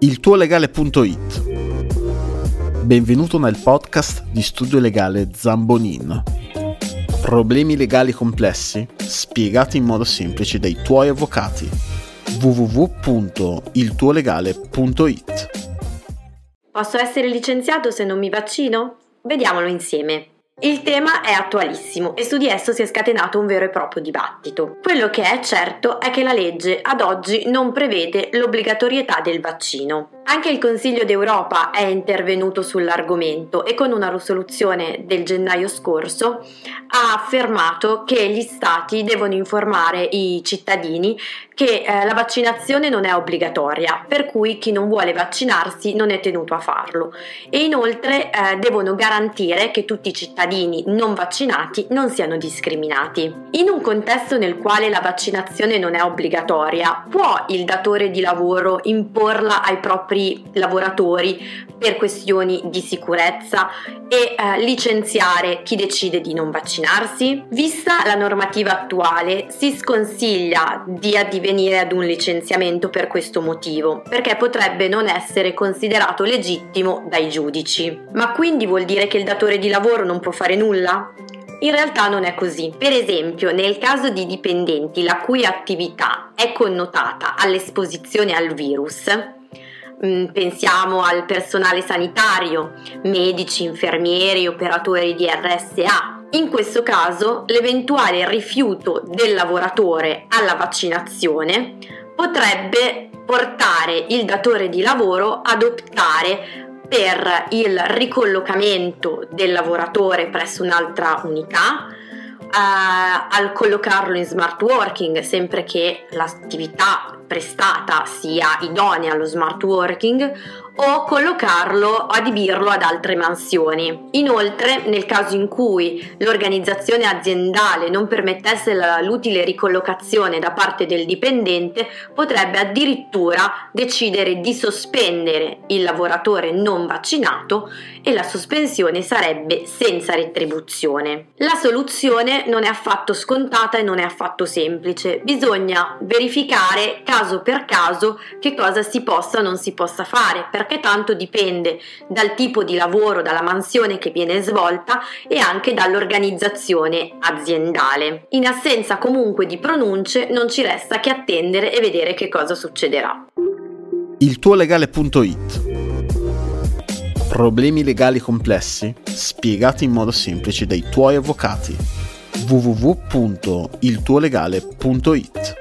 Il tuo legale.it Benvenuto nel podcast di studio legale Zambonin. Problemi legali complessi spiegati in modo semplice dai tuoi avvocati. www.iltuolegale.it Posso essere licenziato se non mi vaccino? Vediamolo insieme. Il tema è attualissimo e su di esso si è scatenato un vero e proprio dibattito. Quello che è certo è che la legge ad oggi non prevede l'obbligatorietà del vaccino. Anche il Consiglio d'Europa è intervenuto sull'argomento e con una risoluzione del gennaio scorso ha affermato che gli stati devono informare i cittadini che eh, la vaccinazione non è obbligatoria, per cui chi non vuole vaccinarsi non è tenuto a farlo e inoltre eh, devono garantire che tutti i cittadini non vaccinati non siano discriminati. In un contesto nel quale la vaccinazione non è obbligatoria, può il datore di lavoro imporla ai propri propri lavoratori per questioni di sicurezza e eh, licenziare chi decide di non vaccinarsi? Vista la normativa attuale, si sconsiglia di addivenire ad un licenziamento per questo motivo, perché potrebbe non essere considerato legittimo dai giudici. Ma quindi vuol dire che il datore di lavoro non può fare nulla? In realtà non è così. Per esempio, nel caso di dipendenti la cui attività è connotata all'esposizione al virus, pensiamo al personale sanitario, medici, infermieri, operatori di RSA. In questo caso l'eventuale rifiuto del lavoratore alla vaccinazione potrebbe portare il datore di lavoro ad optare per il ricollocamento del lavoratore presso un'altra unità, eh, al collocarlo in smart working sempre che l'attività prestata sia idonea allo smart working o collocarlo, adibirlo ad altre mansioni. Inoltre, nel caso in cui l'organizzazione aziendale non permettesse l'utile ricollocazione da parte del dipendente, potrebbe addirittura decidere di sospendere il lavoratore non vaccinato e la sospensione sarebbe senza retribuzione. La non è affatto scontata e non è affatto semplice, bisogna verificare caso per caso che cosa si possa o non si possa fare, perché tanto dipende dal tipo di lavoro, dalla mansione che viene svolta e anche dall'organizzazione aziendale. In assenza comunque di pronunce non ci resta che attendere e vedere che cosa succederà. Il tuo legale.it Problemi legali complessi spiegati in modo semplice dai tuoi avvocati www.iltuolegale.it